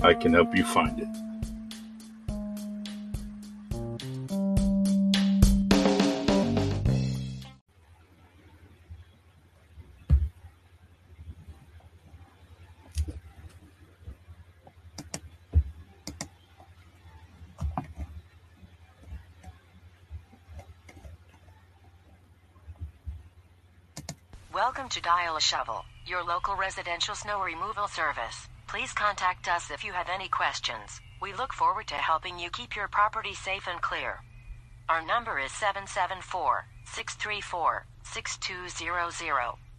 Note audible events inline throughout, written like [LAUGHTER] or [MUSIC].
I can help you find it. Welcome to Dial a Shovel, your local residential snow removal service. Please contact us if you have any questions. We look forward to helping you keep your property safe and clear. Our number is 774 634 6200.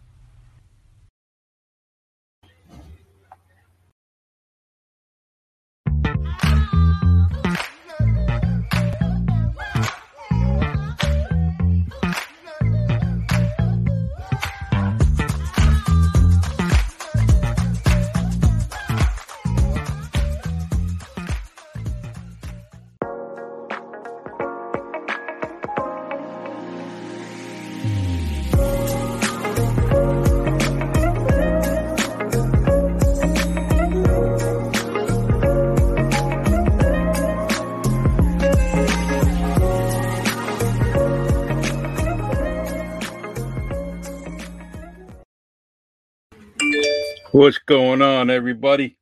What's going on, everybody?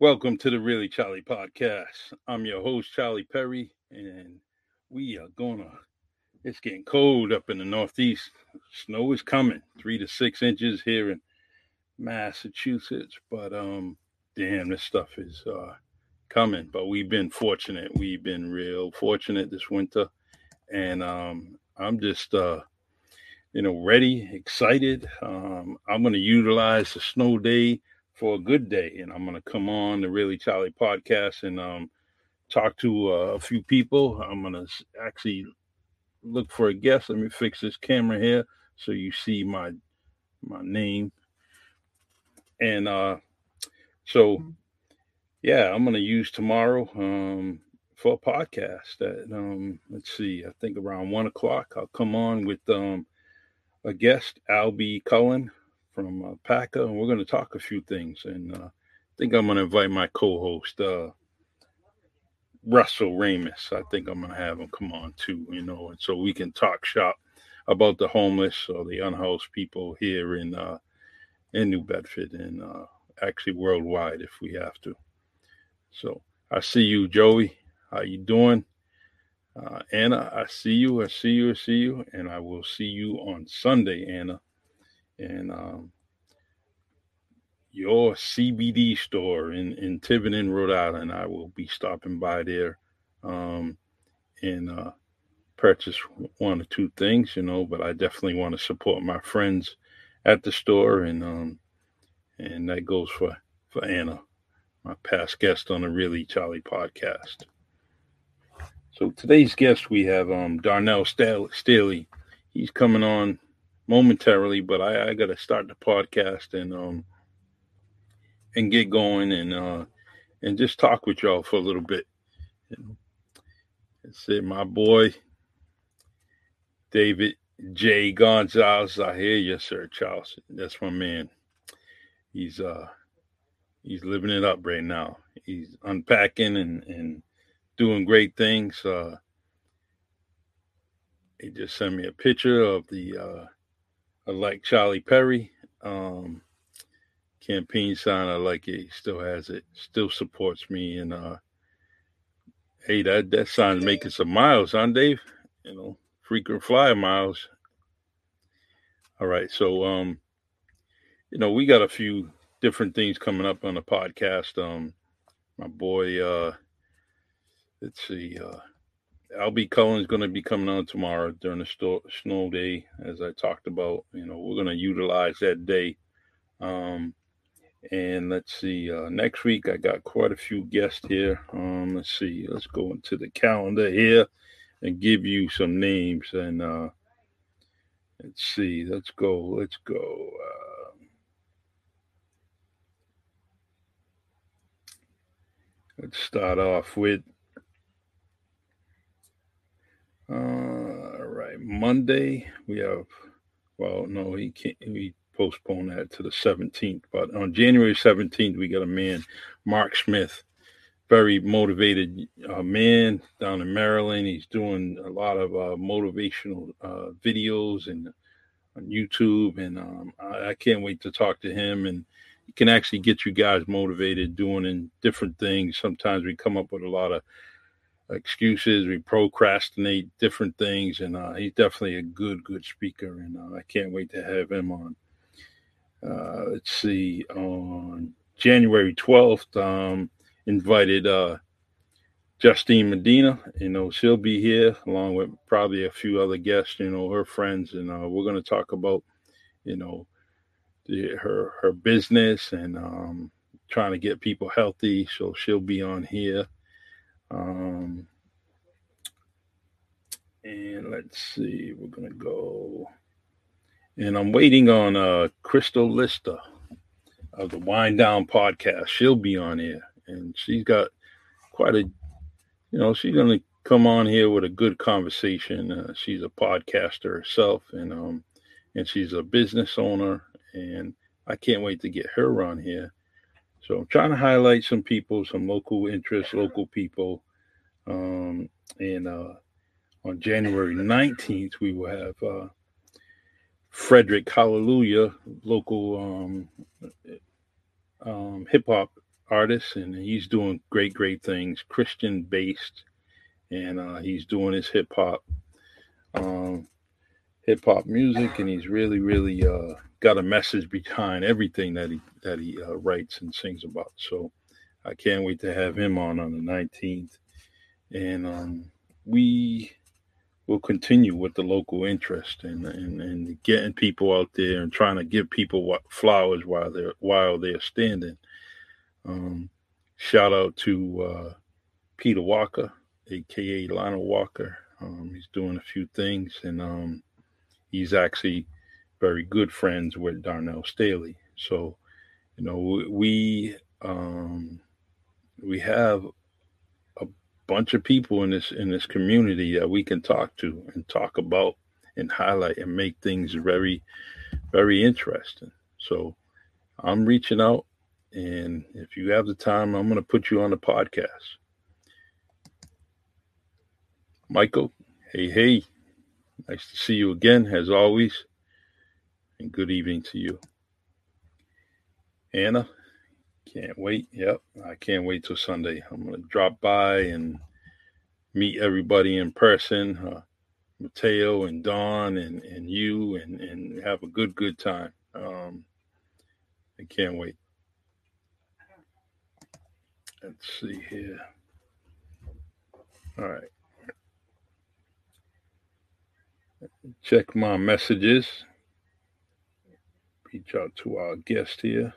Welcome to the Really Charlie podcast. I'm your host, Charlie Perry, and we are gonna. It's getting cold up in the Northeast. Snow is coming, three to six inches here in Massachusetts. But um, damn, this stuff is uh coming. But we've been fortunate. We've been real fortunate this winter, and um, I'm just uh you know, ready, excited. Um, I'm going to utilize the snow day for a good day, and I'm going to come on the Really Charlie podcast and um, talk to uh, a few people. I'm going to actually look for a guest. Let me fix this camera here so you see my my name. And uh, so, yeah, I'm going to use tomorrow um, for a podcast. That um, let's see, I think around one o'clock I'll come on with um, a guest, Albie Cullen from uh, PACA, and we're going to talk a few things. And uh, I think I'm going to invite my co-host, uh, Russell Ramus. I think I'm going to have him come on too, you know, and so we can talk shop about the homeless or the unhoused people here in uh, in New Bedford and uh, actually worldwide if we have to. So I see you, Joey. How you doing? Uh, Anna, I see you. I see you. I see you. And I will see you on Sunday, Anna. And um, your CBD store in, in Tiverton, Rhode Island. I will be stopping by there um, and uh, purchase one or two things, you know, but I definitely want to support my friends at the store. And um, and that goes for, for Anna, my past guest on the Really Charlie podcast. So today's guest we have um Darnell Staley. He's coming on momentarily, but I, I got to start the podcast and um and get going and uh and just talk with y'all for a little bit. And that's it, my boy David J. Gonzalez. I hear you, sir, Charles. That's my man. He's uh he's living it up right now. He's unpacking and and doing great things. Uh, he just sent me a picture of the uh, like Charlie Perry. Um, campaign sign. I like it. He still has it. Still supports me. And uh, hey, that that sign's making some miles, huh, Dave? You know, frequent flyer miles. All right, so um, you know, we got a few different things coming up on the podcast. Um, my boy, uh, let's see, uh, Albie Cullen's going to be coming on tomorrow during the sto- snow day, as I talked about. You know, we're going to utilize that day. Um, and let's see, uh, next week I got quite a few guests here. Um, let's see, let's go into the calendar here and give you some names. And uh, let's see, let's go, let's go. Uh, let's start off with uh, all right, Monday we have. Well, no, he can't. We postpone that to the 17th. But on January 17th, we got a man, Mark Smith, very motivated uh, man down in Maryland. He's doing a lot of uh, motivational uh, videos and on YouTube, and um, I, I, can't wait to talk to him. And he can actually get you guys motivated doing in different things. Sometimes we come up with a lot of excuses. We procrastinate different things, and uh, he's definitely a good, good speaker. And uh, I can't wait to have him on. Uh, let's see, on January 12th, um, invited uh, Justine Medina. You know, she'll be here along with probably a few other guests, you know, her friends. And uh, we're going to talk about, you know, her her business and um, trying to get people healthy. So she'll be on here. Um, and let's see, we're to go. And I'm waiting on uh, Crystal Lister of the Wind Down podcast. She'll be on here, and she's got quite a, you know, she's to come on here with a good conversation. Uh, she's a podcaster herself, and um, and she's a business owner, and I can't wait to get her on here. So I'm trying to highlight some people, some local interests, local people, um, and uh, on January 19th we will have. Uh, Frederick Hallelujah, local um, um, hip hop artist, and he's doing great, great things, Christian based, and uh, he's doing his hip hop, um, hip hop music, and he's really, really uh, got a message behind everything that he that he uh, writes and sings about. So I can't wait to have him on on the 19th, and um, we will continue with the local interest and, and, and getting people out there and trying to give people flowers while they're while they're standing. Um, shout out to uh, Peter Walker, aka Lionel Walker. Um, he's doing a few things, and um, he's actually very good friends with Darnell Staley. So, you know, we um, we have a bunch of people in this in this community that we can talk to and talk about and highlight and make things very very interesting. So i'm reaching out and if you have the time i'm going to put you on the podcast. Michael hey hey. Nice to see you again as always and good evening to you anna can't wait. Yep. I can't wait till Sunday. I'm going to drop by and meet everybody in person. Uh, Mateo and Don and, and you and, and have a good, good time. Um, I can't wait. Let's see here. All right. Check my messages. Reach out to our guest here.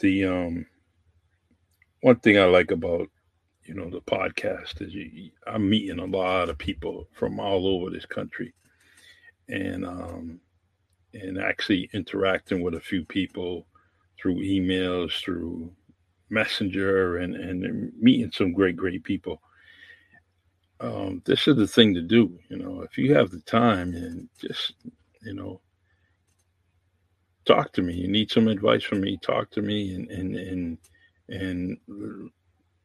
the um one thing I like about you know the podcast is you, I'm meeting a lot of people from all over this country, and um, and actually interacting with a few people through emails, through Messenger, and and meeting some great great people. Um, this is the thing to do, you know. If you have the time and just you know talk to me. You need some advice from me, talk to me and and and and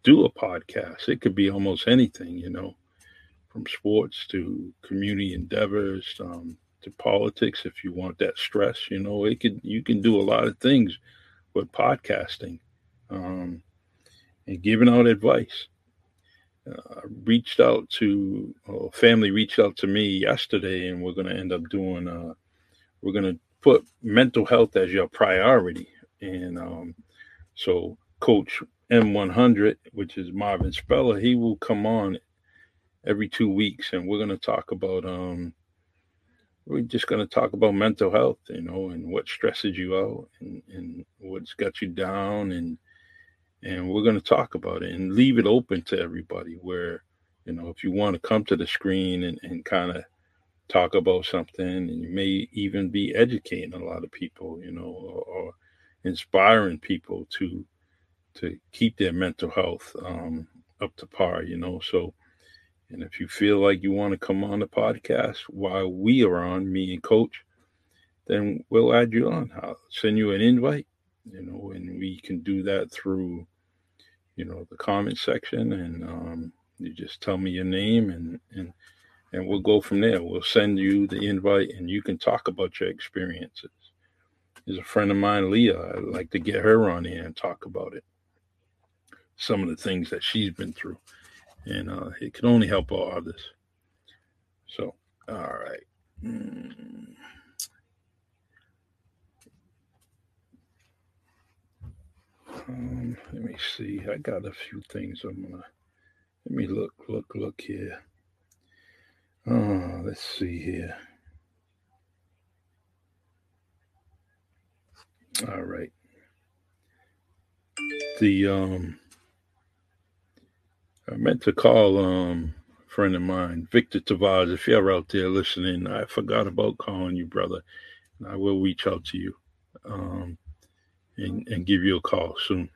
do a podcast. It could be almost anything, you know, from sports to community endeavors, um, to politics, if you want that stress, you know, it could you can do a lot of things with podcasting um, and giving out advice. Uh, reached out to uh, family reached out to me yesterday, and we're going to end up doing. Uh, we're going to put mental health as your priority, and um, so Coach M100, which is Marvin Speller, he will come on every two weeks, and we're going to talk about. Um, we're just going to talk about mental health, you know, and what stresses you out, and, and what's got you down, and and we're going to talk about it and leave it open to everybody. Where you know, if you want to come to the screen and, and kind of talk about something, and you may even be educating a lot of people, you know, or, or inspiring people to to keep their mental health um, up to par, you know. So, and if you feel like you want to come on the podcast while we are on, me and Coach, then we'll add you on. I'll send you an invite, you know, and we can do that through, you know, the comment section, and um, you just tell me your name, and and and we'll go from there. We'll send you the invite, and you can talk about your experiences. There's a friend of mine, Leah. I'd like to get her on here and talk about it some of the things that she's been through, and uh, it can only help all others. So, all right. Mm. Um, let me see. I got a few things I'm gonna. Let me look, look, look here. Oh, let's see here. All right. The um I meant to call um, a friend of mine, Victor Tavares. If you're out there listening, I forgot about calling you, brother. And I will reach out to you um, and, and give you a call soon.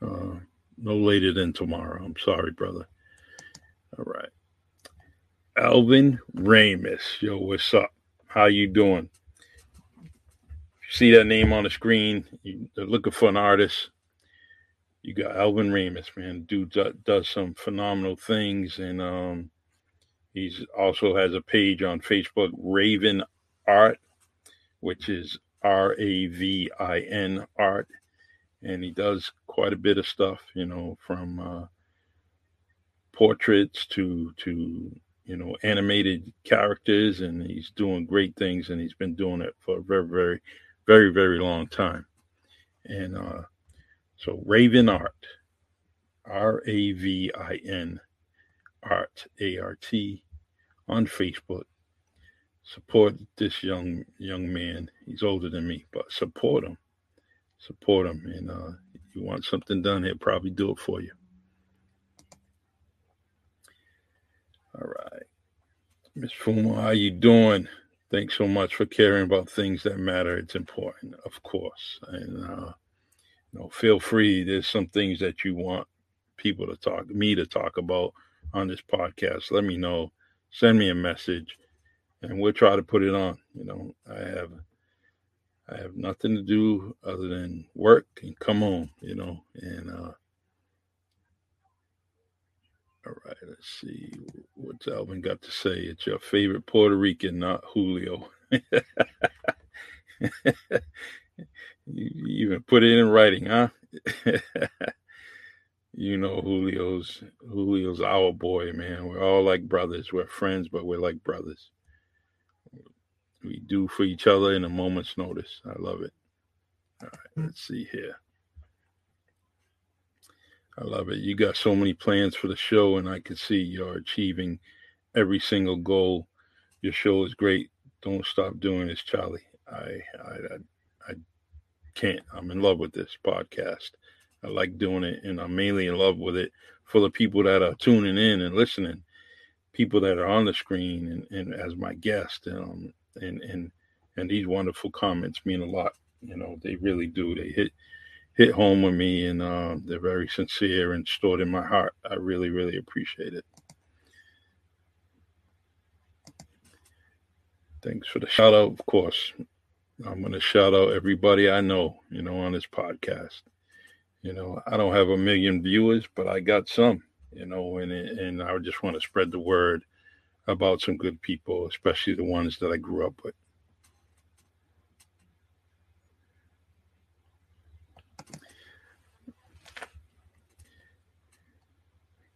Uh, no later than tomorrow. I'm sorry, brother. All right. Alvin Ramus. Yo, what's up? How you doing? See that name on the screen? You're looking for an artist you got Alvin Ramus, man. Dude does some phenomenal things, and um, he's also has a page on Facebook, Ravin Art, which is R A V I N Art, and he does quite a bit of stuff, you know, from uh, portraits to to you know animated characters, and he's doing great things, and he's been doing it for a very, very, very, very long time, and uh, so Ravin Art, R A V I N Art, A R T, on Facebook. Support this young young man. He's older than me, but support him. Support him, and uh, you want something done, he'll probably do it for you. All right, Miss Fumo, how you doing? Thanks so much for caring about things that matter. It's important, of course, and uh, you know, feel free. There's some things that you want people to talk, me to talk about on this podcast. Let me know. Send me a message, and we'll try to put it on. You know, I have, I have nothing to do other than work and come home. You know, and uh, all right, let's see what's Alvin got to say. It's your favorite Puerto Rican, not Julio. [LAUGHS] You even put it in writing, huh? [LAUGHS] you know Julio's Julio's our boy, man. We're all like brothers. We're friends, but we're like brothers. We do for each other in a moment's notice. I love it. All right, let's see here. I love it. You got so many plans for the show, and I can see you're achieving every single goal. Your show is great. Don't stop doing this, Charlie. I I, I can't. I'm in love with this podcast. I like doing it, and I'm mainly in love with it for the people that are tuning in and listening, people that are on the screen and, and as my guest. Um, and and and these wonderful comments mean a lot. You know, they really do. They hit hit home with me, and uh, they're very sincere and stored in my heart. I really, really appreciate it. Thanks for the shout out, of course. I'm going to shout out everybody I know, you know, on this podcast. You know, I don't have a million viewers, but I got some, you know, and and I just want to spread the word about some good people, especially the ones that I grew up with.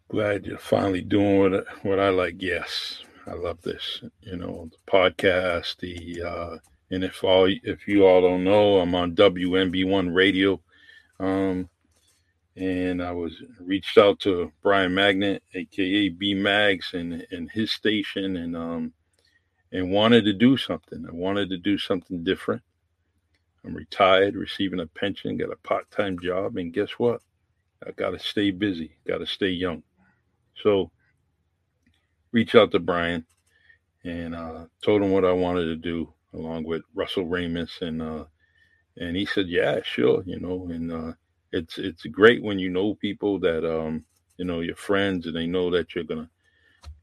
Glad you're finally doing what, what I like. Yes, I love this. You know, the podcast, the uh, and if all if you all don't know, I'm on WMB1 radio. Um, and I was reached out to Brian Magnet, aka B Mags, and and his station, and um, and wanted to do something. I wanted to do something different. I'm retired, receiving a pension, got a part-time job, and guess what? I got to stay busy, got to stay young. So, reach out to Brian, and uh, told him what I wanted to do, along with Russell Ramus, and uh, and he said, "Yeah, sure," you know, and uh, it's it's great when you know people that um you know your friends and they know that you're gonna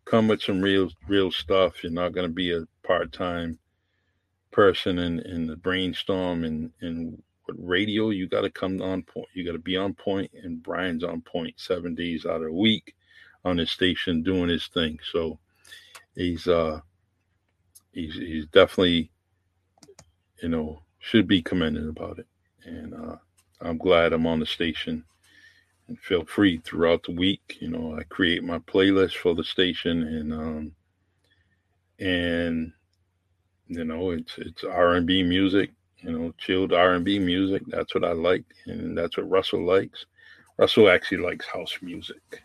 come with some real real stuff. You're not gonna be a part time person in in the brainstorm and and with radio. You got to come on point. You got to be on point, and Brian's on point seven days out of a week on his station doing his thing. So he's uh he's he's definitely you know should be commended about it and uh I'm glad I'm on the station and feel free throughout the week. You know, I create my playlist for the station and um and you know it's it's R&B music, you know, chilled R&B music. That's what I like and that's what Russell likes. Russell actually likes house music.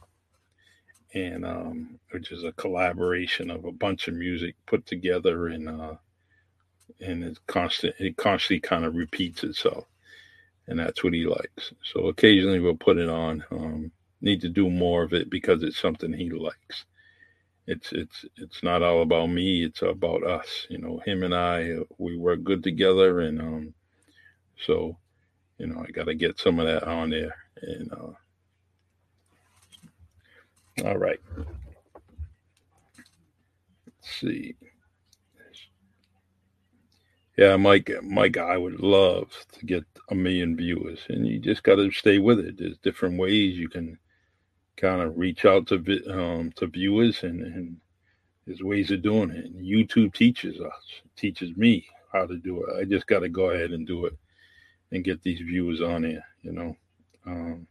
And um which is a collaboration of a bunch of music put together and uh and it's constant it constantly kind of repeats itself and that's what he likes. So occasionally we'll put it on. Um, need to do more of it because it's something he likes. It's it's it's not all about me. It's about us. You know, him and I uh, we work good together, and um, so you know I got to get some of that on there. And uh, all right, let's see. Yeah, Mike, Mike, I would love to get a million viewers, and you just got to stay with it. There's different ways you can kind of reach out to um, to viewers, and, and there's ways of doing it. And YouTube teaches us, teaches me how to do it. I just got to go ahead and do it and get these viewers on here. You know. Um,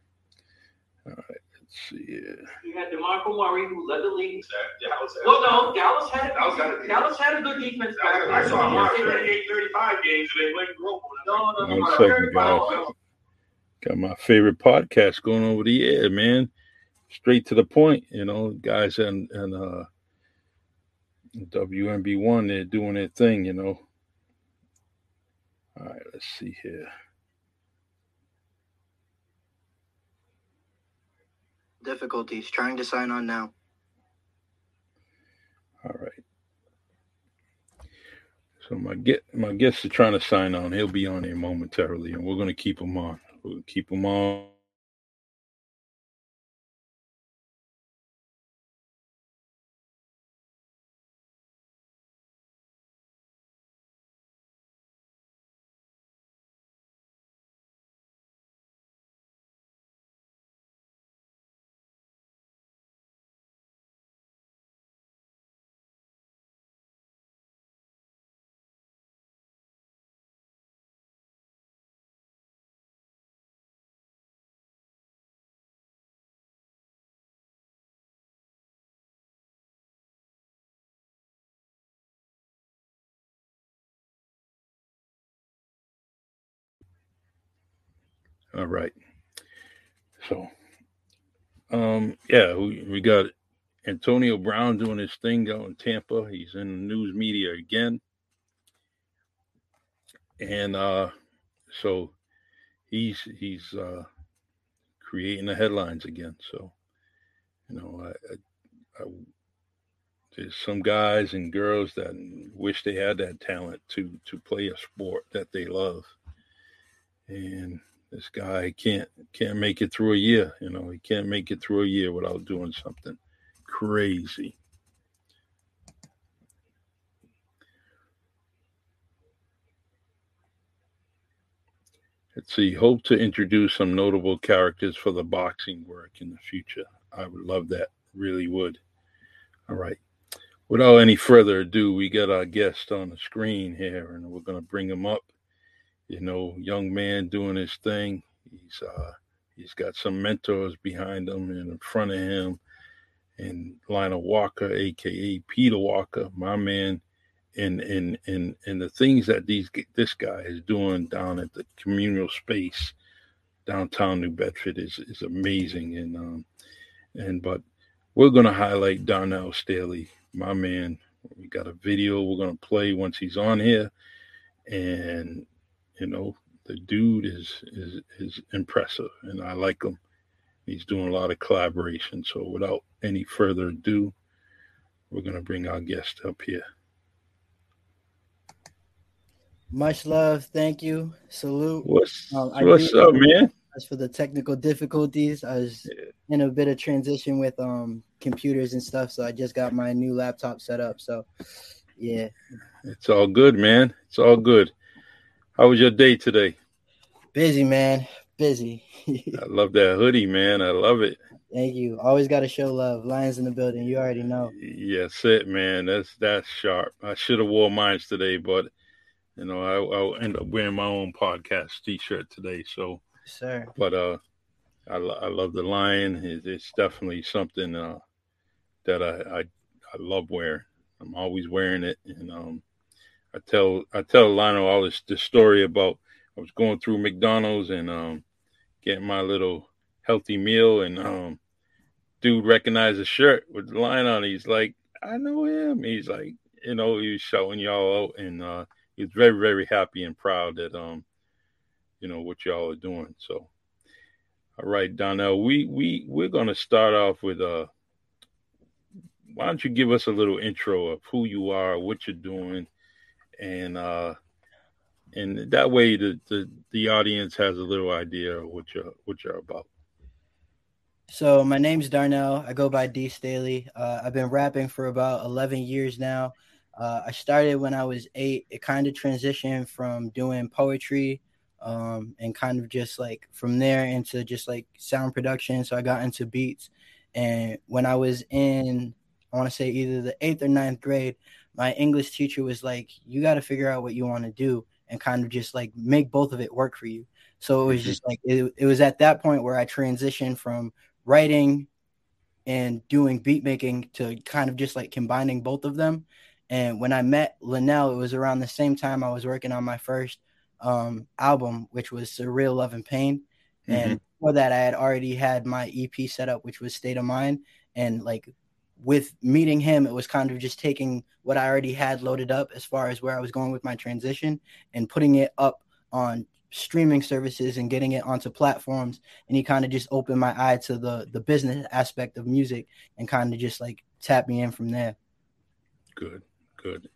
right. Let's see. You had DeMarco Murray, who led the league. Dallas had well, no, Dallas had, Dallas had, a, Dallas had a good defense. Back I saw him 38, 35 games, and they played global. No, no, no. One second, guys. Got my favorite podcast going over the air, man. Straight to the point, you know, guys and and uh WMB1, they're doing their thing, you know. All right, let's see here. Difficulties trying to sign on now. All right. So my get my guest is trying to sign on. He'll be on here momentarily, and we're going to keep him on. We'll keep him on. All right. So, um, yeah, we, we got Antonio Brown doing his thing out in Tampa. He's in the news media again. And uh, so he's he's uh, creating the headlines again. So, you know, I, I, I, there's some guys and girls that wish they had that talent to to play a sport that they love. And this guy can't can't make it through a year. You know, he can't make it through a year without doing something crazy. Let's see. Hope to introduce some notable characters for the boxing work in the future. I would love that. Really would. All right. without any further ado, we got our guest on the screen here, and we're gonna bring him up. You know, young man doing his thing. He's uh, he's got some mentors behind him and in front of him, and Lionel Walker, aka Peter Walker, my man, and and and and the things that these this guy is doing down at the communal space downtown New Bedford is is amazing, and um, and but we're gonna highlight Darnell Staley, my man. We got a video we're gonna play once he's on here, and you know the dude is is is impressive, and I like him. He's doing a lot of collaboration. So without any further ado, we're gonna bring our guest up here. Much love, thank you, salute. What's um, what's up, man? As for the technical difficulties, I was yeah. in a bit of transition with um computers and stuff, so I just got my new laptop set up. So, yeah, it's all good, man. It's all good. How was your day today? Busy, man. Busy. I love that hoodie, man. I love it. [LAUGHS] Thank you. Always got to show love. Lions in the building. You already know. Yes, it, man. That's that's sharp. I should have wore mine today, but you know, I, I'll end up wearing my own podcast T-shirt today. So, sir. But uh, I, I love the lion. It's, it's definitely something uh that I, I I love wearing. I'm always wearing it, and um, I tell I tell Lionel all this this story about I was going through McDonald's and um getting my little healthy meal, and um, dude recognized a shirt with the line on. It. He's like, I know him. He's like, you know, he was shouting y'all out, and uh, he's very very happy and proud that um, you know what y'all are doing. So, all right, Donnell, we we we're gonna start off with uh why don't you give us a little intro of who you are, what you're doing, and uh, and that way the, the the audience has a little idea of what you're what you're about. So my name's Darnell. I go by D Staley. Uh, I've been rapping for about 11 years now. Uh, I started when I was eight. It kind of transitioned from doing poetry um, and kind of just like from there into just like sound production. So I got into beats. And when I was in, I want to say either the eighth or ninth grade, my English teacher was like, "You got to figure out what you want to do and kind of just like make both of it work for you." So it was mm-hmm. just like it, it was at that point where I transitioned from writing and doing beat making to kind of just like combining both of them. And when I met Linnell, it was around the same time I was working on my first um, album, which was Surreal Love and Pain. Mm-hmm. And before that, I had already had my EP set up, which was State of Mind. And like with meeting him, it was kind of just taking what I already had loaded up as far as where I was going with my transition and putting it up on streaming services and getting it onto platforms. And he kind of just opened my eye to the the business aspect of music and kind of just like tapped me in from there. Good, good.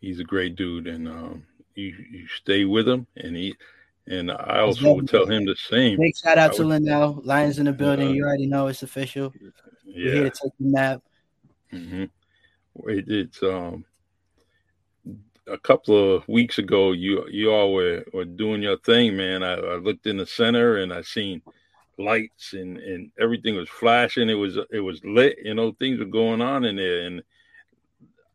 He's a great dude, and um, you you stay with him, and he. And I also would tell him the same. Big shout out to Linnell. Lions in the building. Uh, you already know it's official. Yeah. We're here to take the map. Mm-hmm. It, it's um a couple of weeks ago. You you all were, were doing your thing, man. I, I looked in the center and I seen lights and and everything was flashing. It was it was lit. You know, things were going on in there, and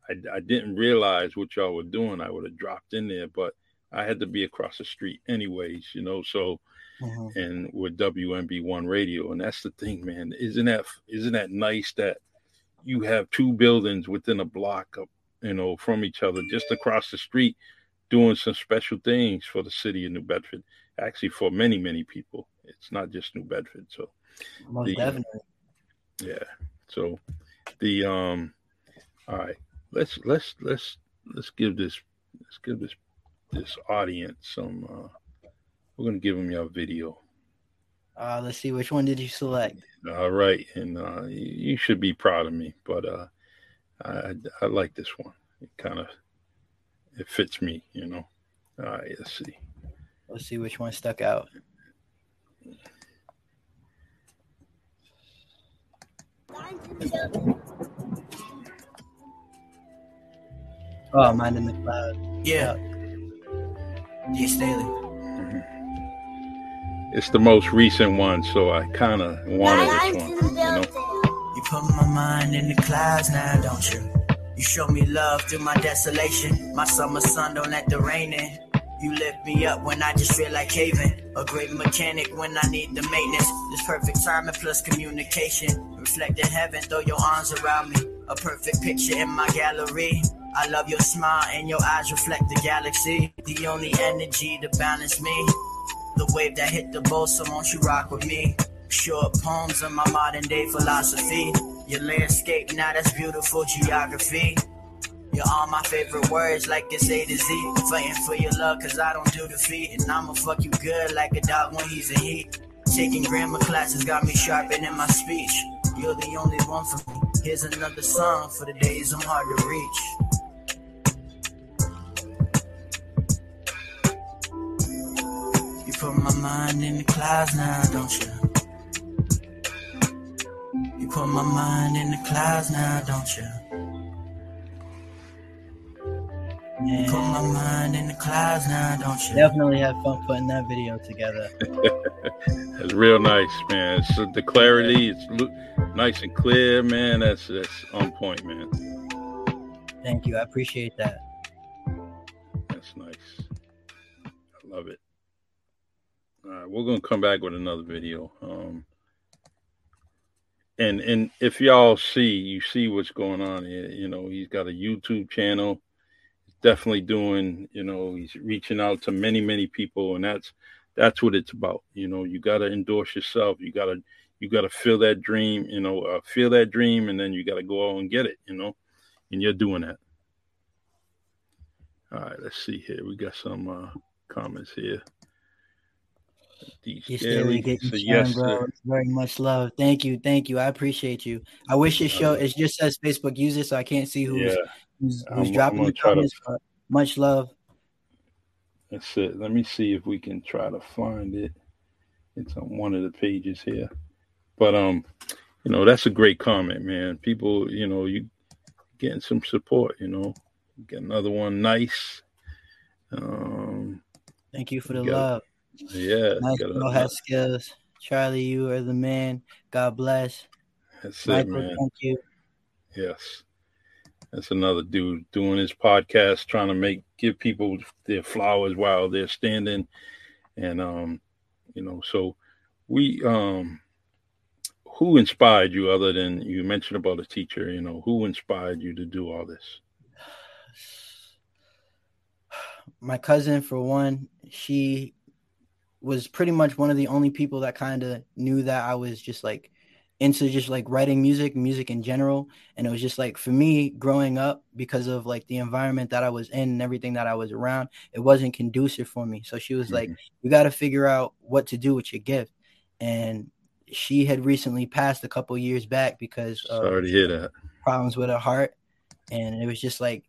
I I didn't realize what y'all were doing. I would have dropped in there, but I had to be across the street anyways. You know, so mm-hmm. and with WMB1 radio. And that's the thing, man. Isn't that isn't that nice that you have two buildings within a block of you know from each other, just across the street, doing some special things for the city of New Bedford. Actually, for many many people, it's not just New Bedford. So, the, yeah. So, the um, all right, let's let's let's let's give this let's give this this audience some uh we're gonna give them your video. Uh, let's see which one did you select. All right, and uh, you should be proud of me, but uh, I I like this one. It kind of it fits me, you know. All right, let's see. Let's see which one stuck out. Oh, mine in the cloud. Yeah. D. Staley. It's the most recent one, so I kind of wanted this one. You, know? you put my mind in the clouds now, don't you? You show me love through my desolation. My summer sun don't let the rain in. You lift me up when I just feel like caving. A great mechanic when I need the maintenance. This perfect timing plus communication. Reflect in heaven, throw your arms around me. A perfect picture in my gallery. I love your smile and your eyes reflect the galaxy. The only energy to balance me. The wave that hit the boat, so won't you rock with me? Short poems of my modern day philosophy. Your landscape, now that's beautiful geography. You're all my favorite words, like it's A to Z. Fighting for your love, cause I don't do defeat. And I'ma fuck you good like a dog when he's in heat. Taking grammar classes got me sharpening my speech. You're the only one for me. Here's another song for the days I'm hard to reach. Put my mind in the clouds now, don't you? You put my mind in the clouds now, don't you? And Put my mind in the clouds now, don't you? definitely had fun putting that video together. [LAUGHS] It's real nice, man. It's uh, the clarity. It's lo- nice and clear, man. That's that's on point, man. Thank you. I appreciate that. That's nice. I love it. Right, we're gonna come back with another video. Um, and and if y'all see, you see what's going on. You know, he's got a YouTube channel. He's definitely doing. You know, he's reaching out to many many people, and that's that's what it's about. You know, you got to endorse yourself. You got to you got to feel that dream. You know, uh, feel that dream, and then you got to go out and get it. You know, and you're doing that. All right, let's see here. We got some uh, comments here. D You Scary still get said, yes, bro. sir. Very much love. Thank you. Thank you. I appreciate you. I wish it show Uh, it just says Facebook user, so I can't see who's Yeah, who's, who's I'm dropping the to- comments. But much love. that's it. Let me see if we can try to find it. It's on one of the pages here. But um, you know, that's a great comment, man. People, you know, you getting some support. You know, get another one. Nice. Um, Thank you for the it. Yeah, Nice got has skills. Charlie, you are the man. God bless. that's it, Michael, man. thank you. Yes. That's another dude doing his podcast, trying to make give people their flowers while they're standing. And um, you know, so we um who inspired you other than you mentioned about a teacher, you know, who inspired you to do all this? [SIGHS] my cousin for one she was pretty much one of the only people that kind of knew that i was just like into just like writing music music in general. And it was just like for me growing up because of like the environment that i was in and everything that i was around it wasn't conducive for me. So she was like mm-hmm. you got to figure out what to do with your gift. And she had recently passed a couple years back because of Sorry to hear that. problems with her heart. And it was just like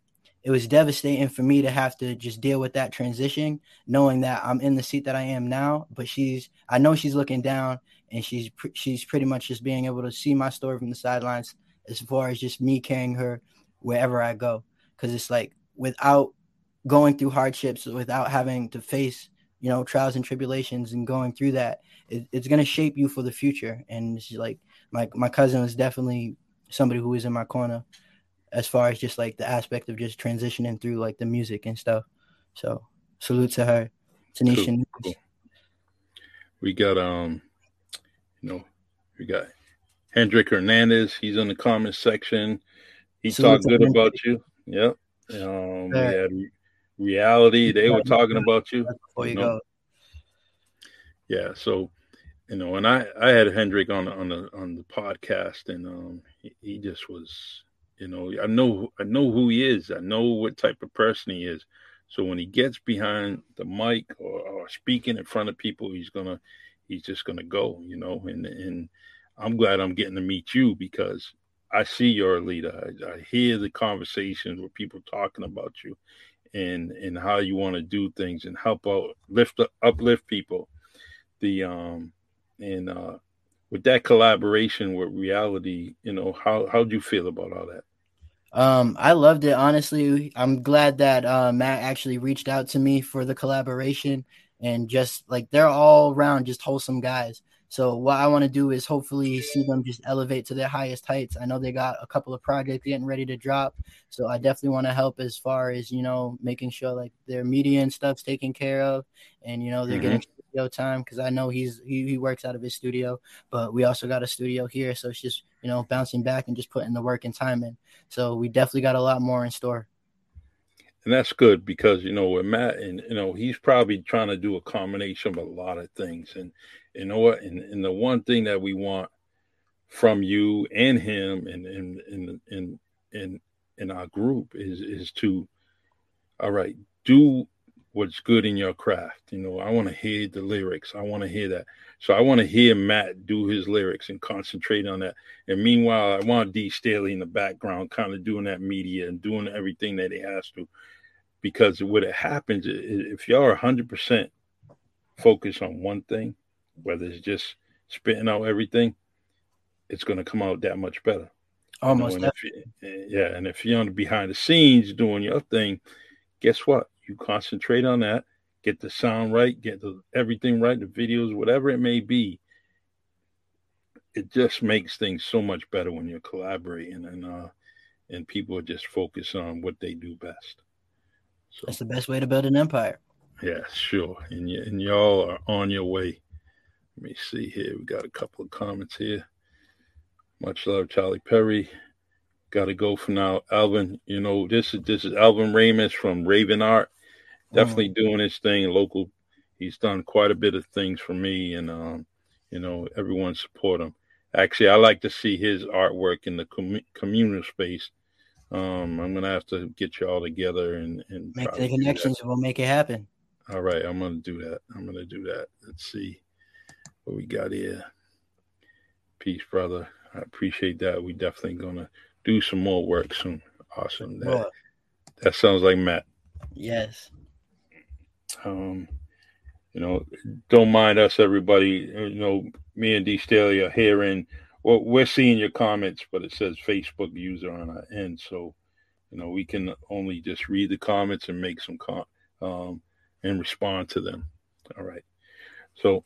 it was devastating for me to have to just deal with that transition knowing that i'm in the seat that i am now but she's i know she's looking down and she's pr- she's pretty much just being able to see my story from the sidelines as far as just me carrying her wherever i go. Because it's like without going through hardships without having to face you know trials and tribulations and going through that it, it's going to shape you for the future. And it's like my, my cousin was definitely somebody who was in my corner as far as just like the aspect of just transitioning through like the music and stuff. So salute to her. Tanisha. Cool, cool. We got um, you know, we got Hendrik Hernandez. He's in the comments section. He Salute talked good about you. Yep. Um, we had reality. They were talking about you. Before you No. go. Yeah. So, you know, and I I had Hendrik on on the on the podcast, and um, he, he just was, you know, I know I know who he is. I know what type of person he is. So when he gets behind the mic or, or speaking in front of people, he's gonna he's just gonna go, you know. And and I'm glad I'm getting to meet you because I see you're a leader. I, I hear the conversations where people talking about you and and how you want to do things and help out lift uplift people the um and uh with that collaboration with reality you know how how do you feel about all that Um, I loved it honestly. I'm glad that uh, Matt actually reached out to me for the collaboration and just like they're all around just wholesome guys. So what I want to do is hopefully see them just elevate to their highest heights. I know they got a couple of projects getting ready to drop, so I definitely want to help as far as you know making sure like their media and stuff's taken care of, and you know they're mm-hmm. getting studio time because I know he's he, he works out of his studio, but we also got a studio here, so it's just you know bouncing back and just putting the work and time in. So we definitely got a lot more in store. And that's good because you know with Matt and you know he's probably trying to do a combination of a lot of things. And you know what? And, and the one thing that we want from you and him and in in in in in our group is is to all right do what's good in your craft. You know I want to hear the lyrics. I want to hear that so I want to hear Matt do his lyrics and concentrate on that. And meanwhile I want D Staley in the background kind of doing that media and doing everything that he has to. Because what it happens if y'all are 100% focused on one thing whether it's just spitting out everything it's going to come out that much better. Almost you know, and you, yeah and if you're on the behind the scenes doing your thing guess what? You concentrate on that get the sound right get the everything right the videos whatever it may be it just makes things so much better when you're collaborating and uh and people are just focused on what they do best so, That's the best way to build an empire. Yeah, sure. And, y- and y'all are on your way. Let me see here. We got a couple of comments here. Much love, Charlie Perry. Got to go for now, Alvin. You know this is this is Alvin Ramus from Ravin Art. Definitely mm. doing his thing local. He's done quite a bit of things for me, and um, you know everyone support him. Actually, I like to see his artwork in the com- communal space um, I'm gonna have to get you all together and and make the connections. We'll make it happen. All right, I'm gonna do that. I'm gonna do that. Let's see what we got here. Peace, brother. I appreciate that. We definitely gonna do some more work soon. Awesome. That, that sounds like Matt. Yes. Um, you know, don't mind us, everybody. You know, me and D Staley are hearing well, we're seeing your comments, but it says Facebook user on our end. So, you know, we can only just read the comments and make some com um, and respond to them. All right. So,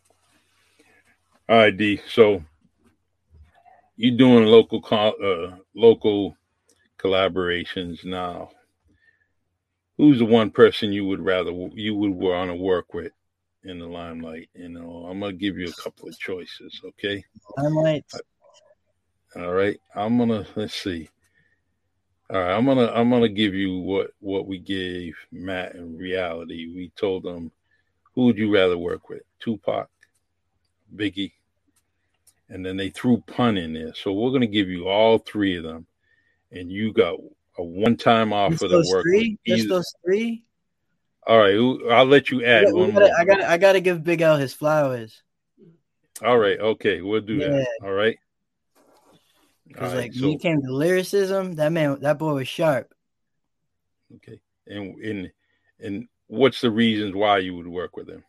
all right, D. So, you doing local uh, local collaborations now. Who's the one person you would rather you would want to work with in the limelight? You know, I'm gonna give you a couple of choices. Okay. Limelight. All right. I'm gonna let's see. All right, I'm gonna I'm gonna give you what what we gave Matt in reality. We told him, who would you rather work with, Tupac, Biggie, and then they threw pun in there. So we're gonna give you all three of them, and you got a one time off offer to work three? those three. All right, I'll let you add one gotta, more. I got I got to give Big L his flowers. All right, okay, we'll do yeah. that. All right. Because like so, when he came to lyricism, that man, that boy was sharp. Okay, and and and what's the reasons why you would work with him?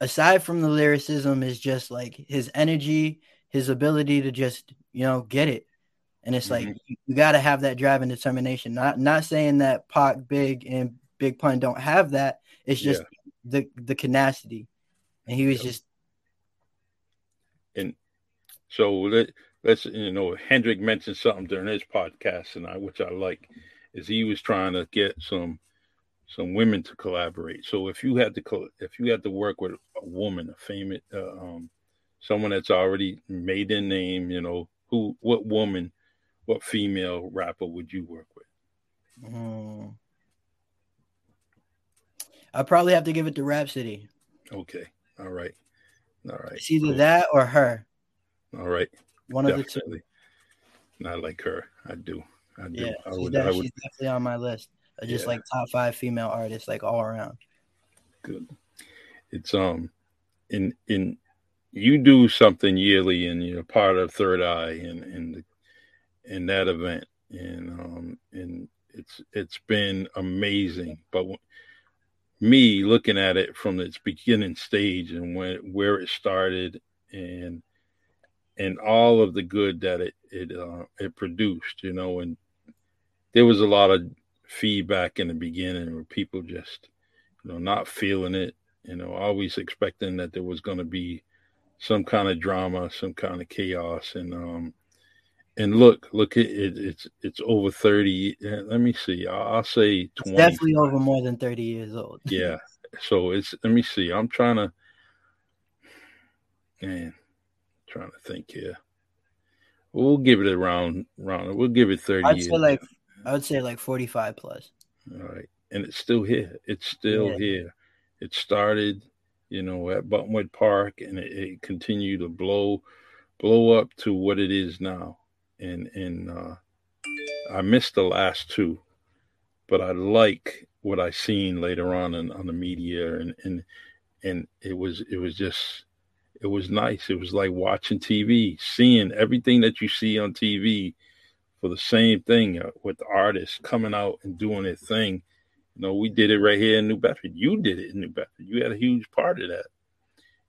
Aside from the lyricism, is just like his energy, his ability to just you know get it, and it's mm-hmm. like you, you got to have that drive and determination. Not not saying that Pac, Big, and Big Pun don't have that. It's just yeah. the the tenacity, and he was just. And so let let's you know Hendrick mentioned something during his podcast tonight, which I like, is he was trying to get some some women to collaborate. So if you had to if you had to work with a woman, a famous uh, um, someone that's already made their name, you know, who what woman, what female rapper would you work with? Mm. I probably have to give it to Rapsody. Okay. All right. All right. It's either cool. that or her. All right. One definitely. of the two. Not like her. I do. I do. Yeah, I would, she's, I would, she's definitely on my list. Just yeah. like top five female artists, like all around. Good. It's um, in in you do something yearly, and you're part of Third Eye, and in in that event, and um, and it's it's been amazing. But me looking at it from its beginning stage and when where it started, and and all of the good that it it uh, it produced, you know, and there was a lot of feedback in the beginning where people just, you know, not feeling it, you know, always expecting that there was going to be some kind of drama, some kind of chaos, and um, and look, look at it. It's it's over thirty. Eh, let me see. I'll, I'll say twenty. definitely over more than thirty years old. [LAUGHS] yeah. So it's let me see. I'm trying to, man, trying to think here. We'll give it around round. We'll give it thirty. I'd years. say like I would say like forty five plus. All right, and it's still here. It's still Yeah. here. It started, you know, at Buttonwood Park, and it, it continued to blow, blow up to what it is now. And and uh, I missed the last two, but I like what I seen later on in, on the media, and and and it was it was just it was nice. It was like watching TV, seeing everything that you see on TV for the same thing uh, with the artists coming out and doing their thing. You know, we did it right here in New Bedford. You did it in New Bedford. You had a huge part of that.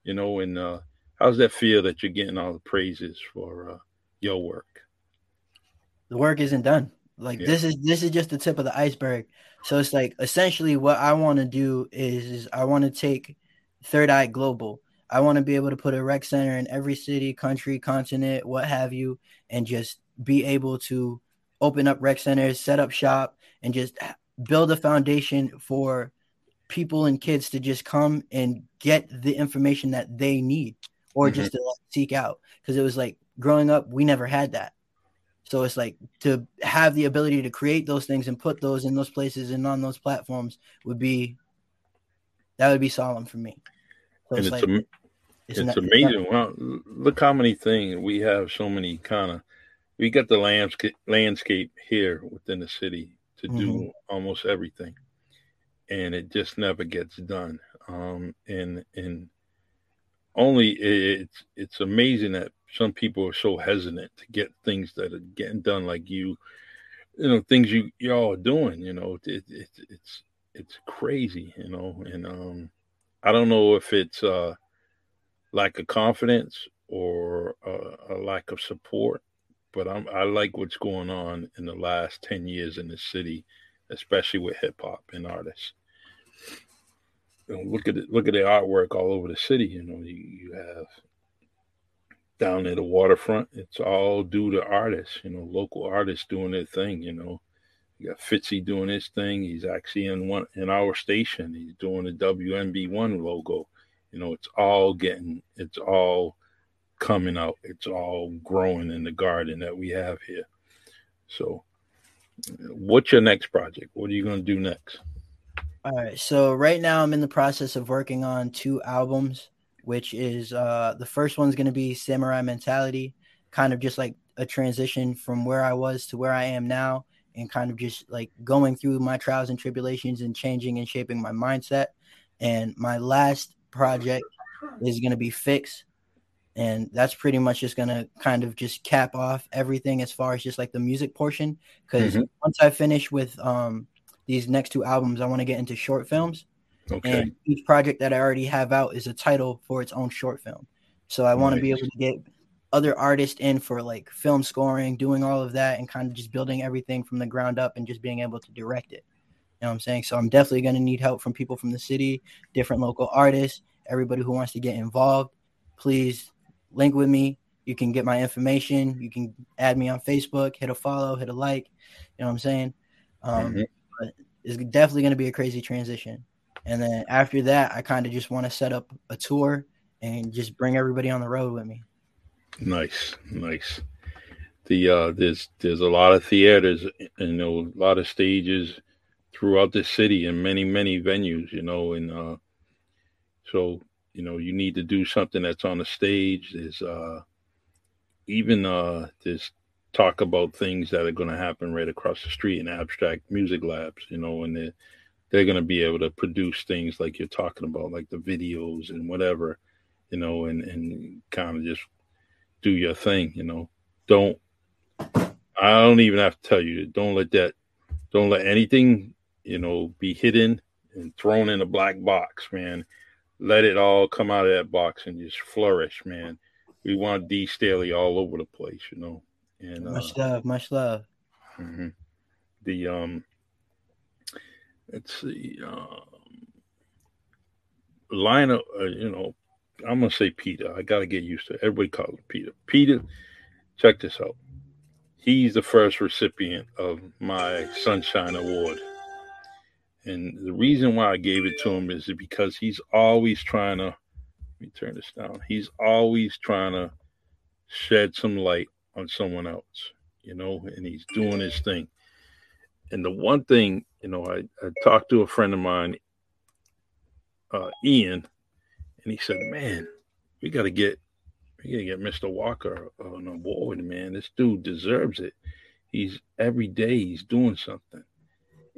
You know, and uh, how's that feel that you're getting all the praises for uh, your work? The work isn't done. Like Yeah. this is this is just the tip of the iceberg. So it's like essentially what I want to do is, is I want to take Third Eye global. I want to be able to put a rec center in every city, country, continent, what have you, and just be able to open up rec centers, set up shop, and just build a foundation for people and kids to just come and get the information that they need or Mhm. just to like, seek out. Because it was like growing up, we never had that. So it's like to have the ability to create those things and put those in those places and on those platforms would be that would be solemn for me. So and it's, it's like am- it's, it's amazing. Wow, l- look how many things we have. So many kind of. We got the landscape landscape here within the city to do Mhm. almost everything, and it just never gets done. Um, and and only it's it's amazing that some people are so hesitant to get things that are getting done, like you, you know, things you y'all are doing. You know, it, it, it's it's crazy. You know, and um, I don't know if it's uh lack of confidence or uh, a lack of support. But I'm, I like what's going on in the last 10 years in the city, especially with hip hop and artists. You know, look at it, look at the artwork all over the city. You know, you, you have down at the waterfront, it's all due to artists, you know, local artists doing their thing, you know. You got Fitzy doing his thing. He's actually in one in our station. He's doing the WMB1 logo you know it's all getting it's all coming out it's all growing in the garden that we have here so what's your next project what are you going to do next All right. So right now I'm in the process of working on two albums, which is uh the first one's gonna be Samurai Mentality, kind of just like a transition from where I was to where I am now, and kind of just like going through my trials and tribulations and changing and shaping my mindset. And my last project is gonna be Fix. And that's pretty much just gonna kind of just cap off everything as far as just like the music portion. because Mhm. once I finish with um these next two albums, I want to get into short films. Okay And each project that I already have out is a title for its own short film. So I want to be able to get other artists in for like film scoring, doing all of that, and kind of just building everything from the ground up and just being able to direct it. You know what I'm saying? So I'm definitely going to need help from people from the city, different local artists, everybody who wants to get involved. Please link with me. You can get my information. You can add me on Facebook, hit a follow, hit a like. You know what I'm saying? Um, Mhm. But it's definitely going to be a crazy transition. And then after that, I kind of just want to set up a tour and just bring everybody on the road with me. nice nice the uh there's there's a lot of theaters you know a lot of stages throughout the city and many many venues you know and uh so you know you need to do something that's on the stage there's uh even uh there's talk about things that are going to happen right across the street in abstract music labs you know and they're, they're going to be able to produce things like you're talking about like the videos and whatever you know and and kind of just do your thing you know don't i don't even have to tell you don't let that don't let anything you know be hidden and thrown in a black box man let it all come out of that box and just flourish man we want d staley all over the place you know and uh, Much love, much love. mhm. the um let's see um uh, you know I'm gonna say Peter. I gotta get used to it. Everybody calls him Peter. Peter, check this out. He's the first recipient of my Sunshine Award. And the reason why I gave it to him is because he's always trying to let me turn this down. He's always trying to shed some light on someone else, you know, and he's doing his thing. And the one thing, you know, I, I talked to a friend of mine, uh, Ian, and he said, "Man, we got to get we got to get Mr. Walker on award, man. This dude deserves it. He's every day he's doing something,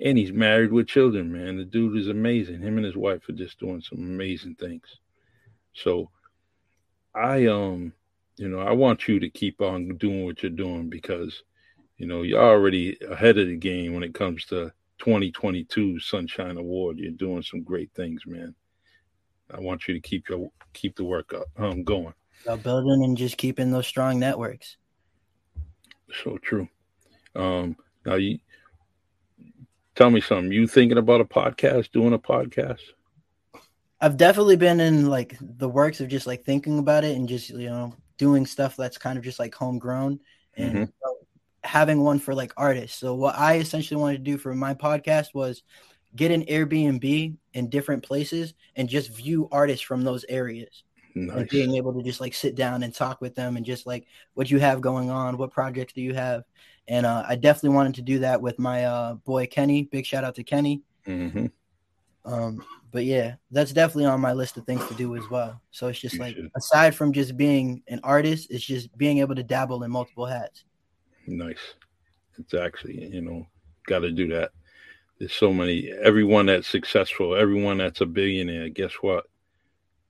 and he's married with children, man. The dude is amazing. Him and his wife are just doing some amazing things. So, I um, you know, I want you to keep on doing what you're doing because, you know, you're already ahead of the game when it comes to 2022 Sunshine Award. You're doing some great things, man. I want you to keep your keep the work up um going. About building and just keeping those strong networks. So true. Um now you tell me something. You thinking about a podcast, doing a podcast? I've definitely been in like the works of just like thinking about it and just you know doing stuff that's kind of just like homegrown and Mhm. Having one for like artists. So what I essentially wanted to do for my podcast was get an Airbnb in different places and just view artists from those areas and being able to just like sit down and talk with them and just like what you have going on, what projects do you have? And uh, I definitely wanted to do that with my uh, boy Kenny. Big shout out to Kenny. hmm Um, but yeah, that's definitely on my list of things to do as well. So it's just You like should. aside from just being an artist, it's just being able to dabble in multiple hats. Nice. It's actually, you know, got to do that. There's so many, everyone that's successful, everyone that's a billionaire, guess what?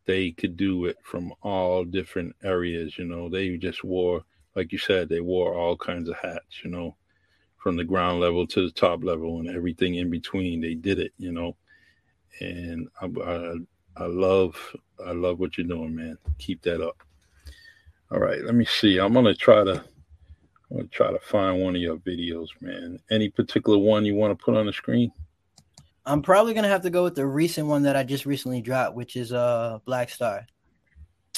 They could do it from all different areas, you know. They just wore, like you said, they wore all kinds of hats, you know, from the ground level to the top level and everything in between. They did it, you know. And I, I, I love, I love what you're doing, man. Keep that up. All right, let me see. I'm gonna try to I'm gonna try to find one of your videos, man. Any particular one you want to put on the screen? I'm probably gonna have to go with the recent one that I just recently dropped, which is uh Black Star.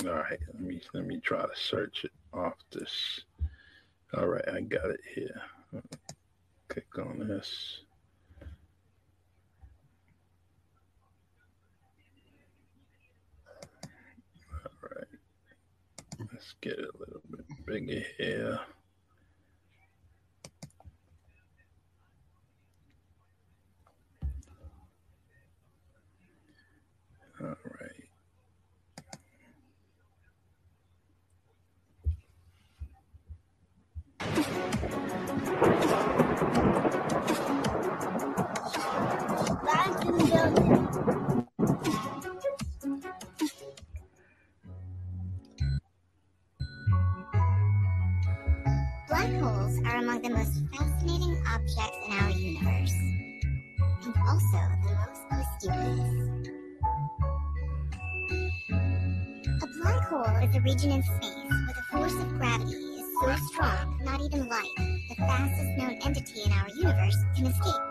All right, let me let me try to search it off this. All right, I got it here. Click on this. All right, let's get it a little bit bigger here. All right. Black holes are among the most fascinating objects in our universe, and also the most mysterious. A black hole is a region in space where the force of gravity is so strong, not even light, the fastest known entity in our universe, can escape.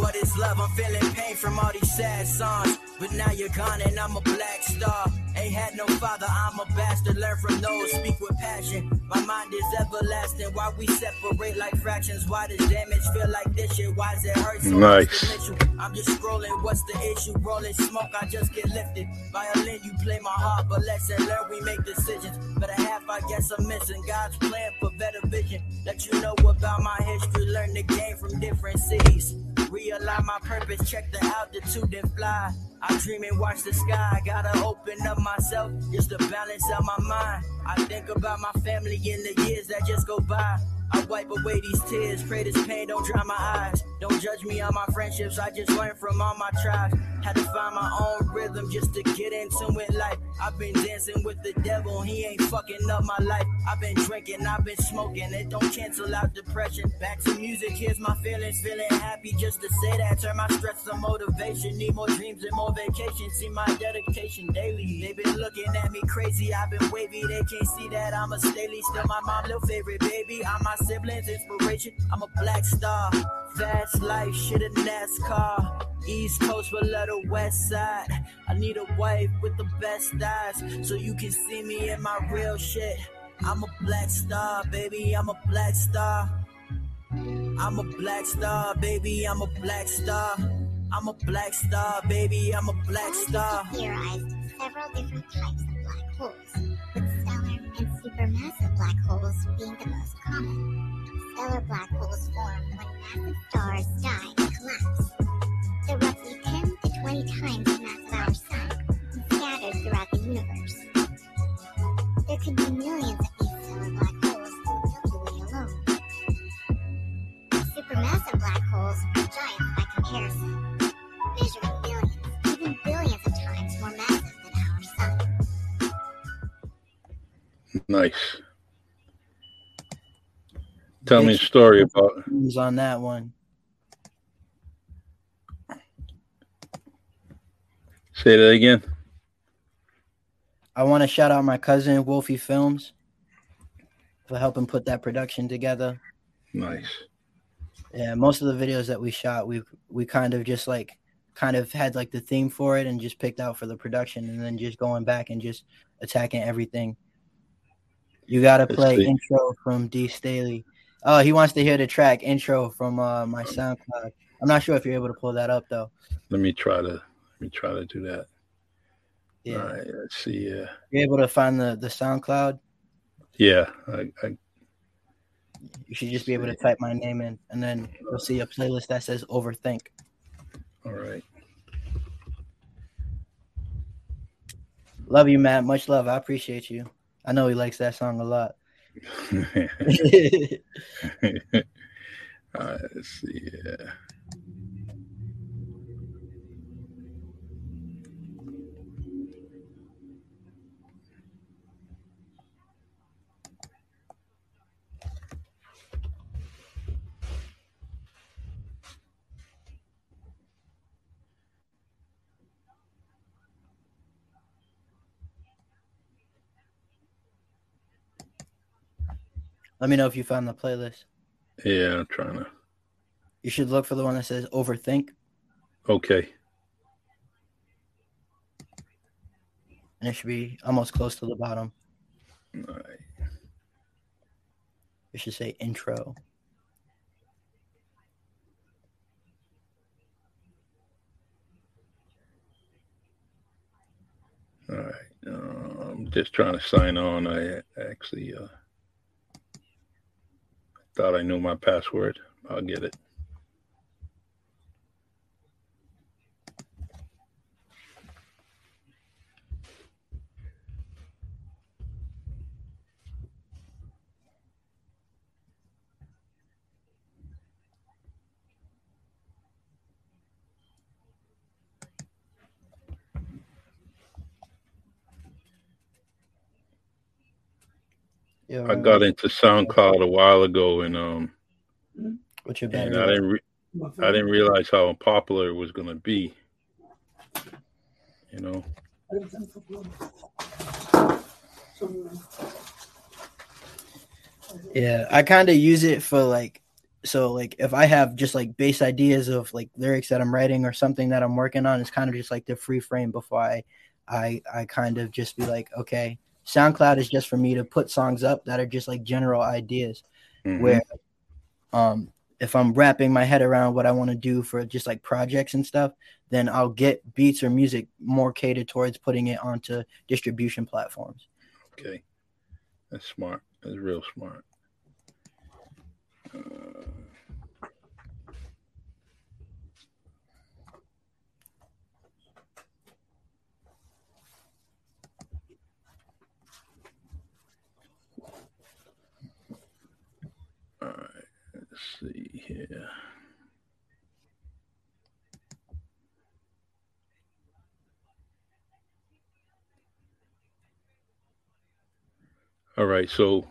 What is love? I'm feeling pain from all these sad songs. But now you're gone and I'm a black star. Ain't had no father, I'm a bastard. Learn from those, speak with passion. My mind is everlasting. Why we separate like fractions? Why does damage feel like this shit? Why does it hurt so Nice. to miss you? I'm just scrolling, what's the issue? Rolling smoke, I just get lifted. Violin, you play my heart, but lesson learned, we make decisions. Better half, I guess I'm missing. God's plan for better vision. Let you know about my history, learn the game from different cities. Realign my purpose, check the altitude and fly. I dream and watch the sky. Gotta open up myself just to balance out my mind. I think about my family in the years that just go by. I wipe away these tears, pray this pain don't dry my eyes. Don't judge me on my friendships, I just learned from all my tribes. Had to find my own rhythm just to get into it life. I've been dancing with the devil, he ain't fucking up my life. I've been drinking, I've been smoking, it don't cancel out depression. Back to music, here's my feelings, feeling happy just to say that. Turn my stress to motivation, need more dreams and more vacations. See my dedication daily. They been looking at me crazy, I've been wavy, they can't see that I'm a Staley. Still my mom, little favorite baby. I'm my siblings, inspiration. I'm a black star. Fast life, shit in NASCAR. East Coast, but let her West Side. I need a wife with the best eyes, so you can see me in my real shit. I'm a black star, baby. I'm a black star. I'm a black star, baby. I'm a black star. I'm a black star, baby. I'm a black star. theorized several different types of black holes, with stellar and supermassive black holes being the most common. Stellar black holes form when massive stars die and collapse. They're roughly 10 to 20 times the mass of our sun and scattered throughout the universe. There could be millions of these stellar black holes in the Milky Way alone. Supermassive black holes are giants by comparison, measuring millions, even billions of times more massive than our sun. Nice. Tell me a story about. Who's on that one? Say that again. I want to shout out my cousin Wolfie Films for helping put that production together. Nice. Yeah, most of the videos that we shot, we we kind of just like kind of had like the theme for it and just picked out for the production, and then just going back and just attacking everything. You gotta play intro from D Staley. Oh, he wants to hear the track intro from uh, my SoundCloud. I'm not sure if you're able to pull that up though. Let me try to let me try to do that. Yeah, All right. Let's see. Uh, yeah. you're able to find the the SoundCloud. Yeah. I, I You should just be able to type my name in, and then you'll see a playlist that says Overthink. all right. Love you, Matt. Much love. I appreciate you. I know he likes that song a lot. [LAUGHS] [LAUGHS] all right. Let's see. Yeah. Let me know if you found the playlist. Yeah. I'm trying to. You should look for the one that says Overthink, Okay. and it should be almost close to the bottom. All right. It should say intro. All right. Uh, I'm just trying to sign on. I actually uh, thought I knew my password. I'll get it. Yeah, I got into SoundCloud a while ago, and um, What's your and band? I didn't re- I didn't realize how popular it was going to be. You know. Yeah, I kind of use it for like, so like if I have just like base ideas of like lyrics that I'm writing or something that I'm working on, it's kind of just like the free frame before I, I, I kind of just be like, okay, SoundCloud is just for me to put songs up that are just like general ideas. Mhm. Where, um, if I'm wrapping my head around what I want to do for just like projects and stuff, then I'll get beats or music more catered towards putting it onto distribution platforms. Okay. That's smart. That's real smart. Uh, all right. Let's see here. All right, so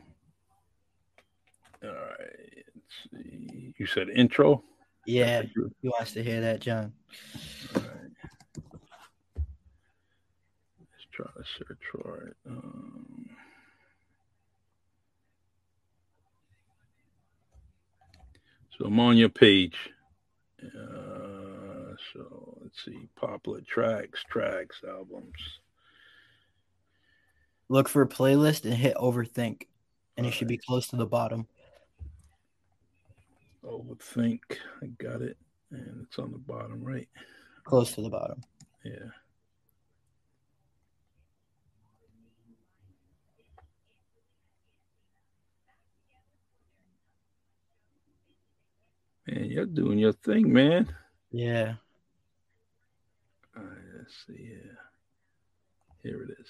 all right, let's see. You said intro. Yeah, he wants to hear that, John. All right. Let's try to search for it. Um, so I'm on your page. Uh, So let's see, popular tracks, tracks, albums. Look for a playlist and hit overthink, and it should be close to the bottom. Overthink. I got it. And it's on the bottom right. Close to the bottom. Yeah. Man, you're doing your thing, man. Yeah. All right, let's see here. Here it is.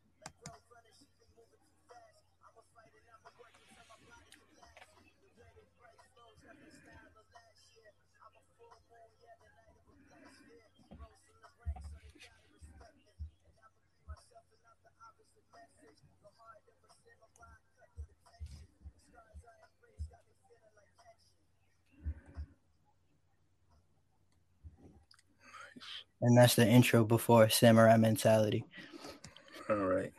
And that's the intro before Samurai Mentality. All right.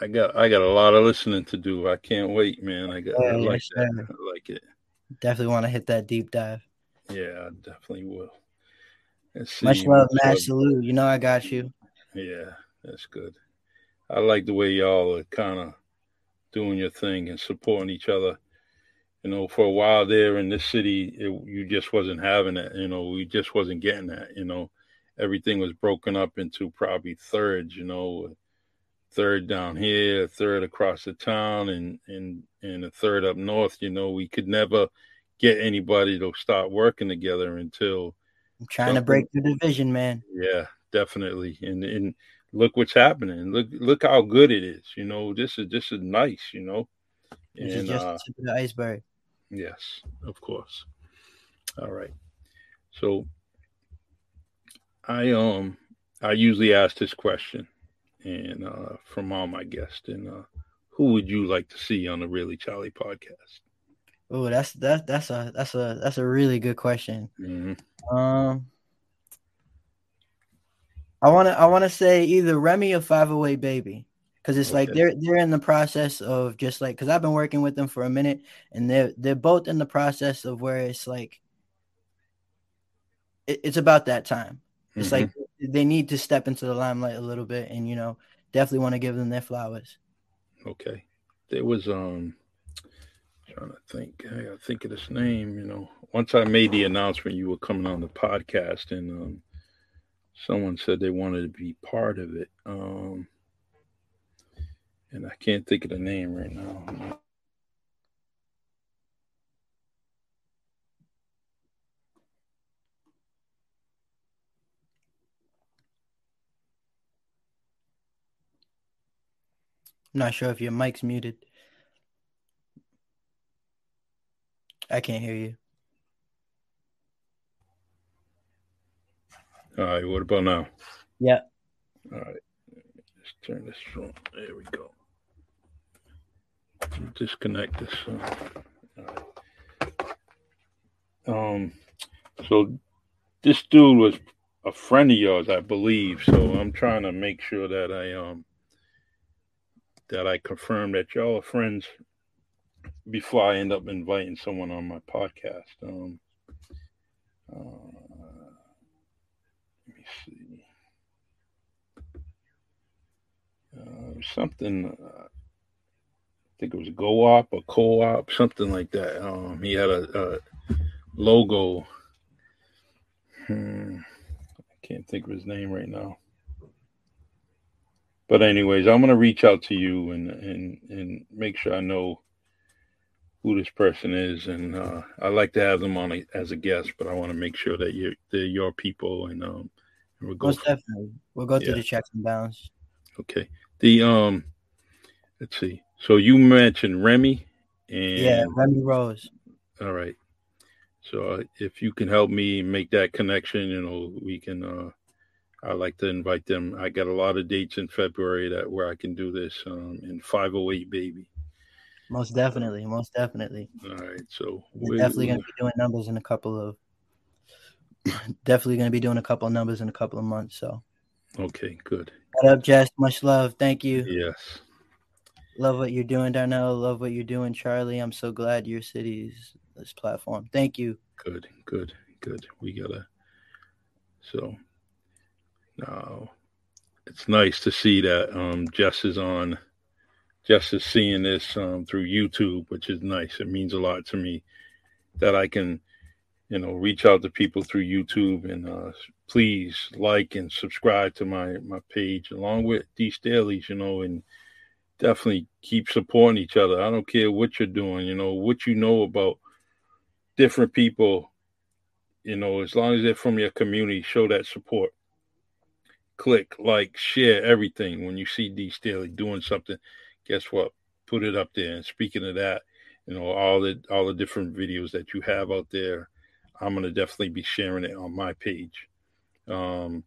I got I got a lot of listening to do. I can't wait, man. I got I Yeah, like yes, that. sir. I like it. Definitely want to hit that deep dive. Yeah, I definitely will. Much love, Matt. Salute. You know I got you. Yeah, that's good. I like the way y'all are kind of doing your thing and supporting each other. You know, for a while there in this city, it, you just wasn't having it. You know, we just wasn't getting that. You know, everything was broken up into probably thirds. You know, third down here, a third across the town, and and and a third up north. You know, we could never get anybody to start working together until I'm trying to break the division, man. yeah, definitely. And and look what's happening. Look look how good it is. You know, this is this is nice. You know, This is and just uh, the tip of the iceberg. Yes, of course. All right. So I um I usually ask this question, and uh, from all my guests, and uh, who would you like to see on the Really Charlie podcast? Oh, that's that that's a that's a that's a really good question. Mhm. Um, I want to I want to say either Remy or Five Away Baby, because it's like they're they're in the process of just like because I've been working with them for a minute, and they're they're both in the process of where it's like it, it's about that time. It's like they need to step into the limelight a little bit, and you know definitely want to give them their flowers. Okay. There was um trying to think. Hey, I gotta think of this name, you know. Once I made the announcement you were coming on the podcast and um someone said they wanted to be part of it. Um and I can't think of the name right now. I'm not sure if your mic's muted. I can't hear you. All right, what about now? Yeah. All right. Let's turn this on. There we go. Disconnect this. Um, so this dude was a friend of yours, I believe. So I'm trying to make sure that I um that I confirm that y'all are friends before I end up inviting someone on my podcast. Um, uh, let me see. Uh, something. Uh, I think it was a go-op or co-op, something like that. Um, he had a, a logo. Hmm, I can't think of his name right now. but anyways, I'm gonna reach out to you and and and make sure I know who this person is, and uh, I like to have them on a, as a guest, but I want to make sure that you're they're your people, and um, we'll go. Most definitely, we'll go through yeah. the checks and balance. Okay. The um, let's see. So you mentioned Remy, and yeah, Remy Rose. All right. So uh, if you can help me make that connection, you know, we can. uh I like to invite them. I got a lot of dates in February that where I can do this um, in 508 baby. Most definitely, most definitely. All right, so we're definitely going to be doing numbers in a couple of. [COUGHS] definitely going to be doing a couple of numbers in a couple of months. So. Okay, good. What up, Jess? Much love. Thank you. Yes. Love what you're doing, Darnell. Love what you're doing, Charlie. I'm so glad your city's this platform. Thank you. Good, good, good. We gotta. So now it's nice to see that um, Jess is on Jess is seeing this um, through YouTube, which is nice. It means a lot to me that I can, you know, reach out to people through YouTube and uh, please like and subscribe to my my page along with D Staley's, you know, and definitely keep supporting each other. I don't care what you're doing, you know, what you know about different people, you know, as long as they're from your community, show that support. Click, like, share everything when you see D Staley doing something guess what? Put it up there. And speaking of that, you know, all the all the different videos that you have out there, I'm gonna definitely be sharing it on my page, um,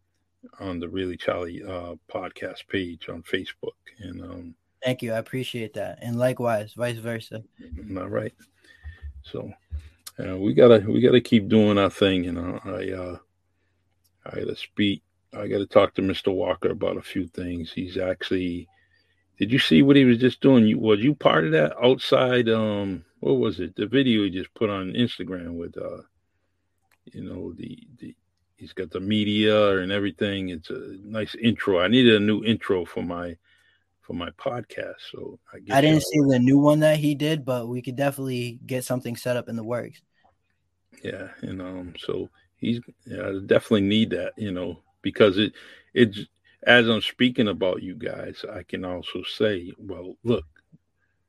on the Really Charlie uh, podcast page on Facebook. And um, thank you, I appreciate that, and likewise, vice versa. All right. So uh, we gotta we gotta keep doing our thing. You know, I uh, I gotta speak. I gotta talk to Mr. Walker about a few things. He's actually did you see what he was just doing? You was you part of that outside? Um, what was it? The video he just put on Instagram with, uh, you know, the the he's got the media and everything. It's a nice intro. I needed a new intro for my for my podcast. So I, I didn't see the new one that he did, but we could definitely get something set up in the works. Yeah, and um, so he's yeah, I definitely need that, you know, because it it's as I'm speaking about you guys, I can also say, well, look,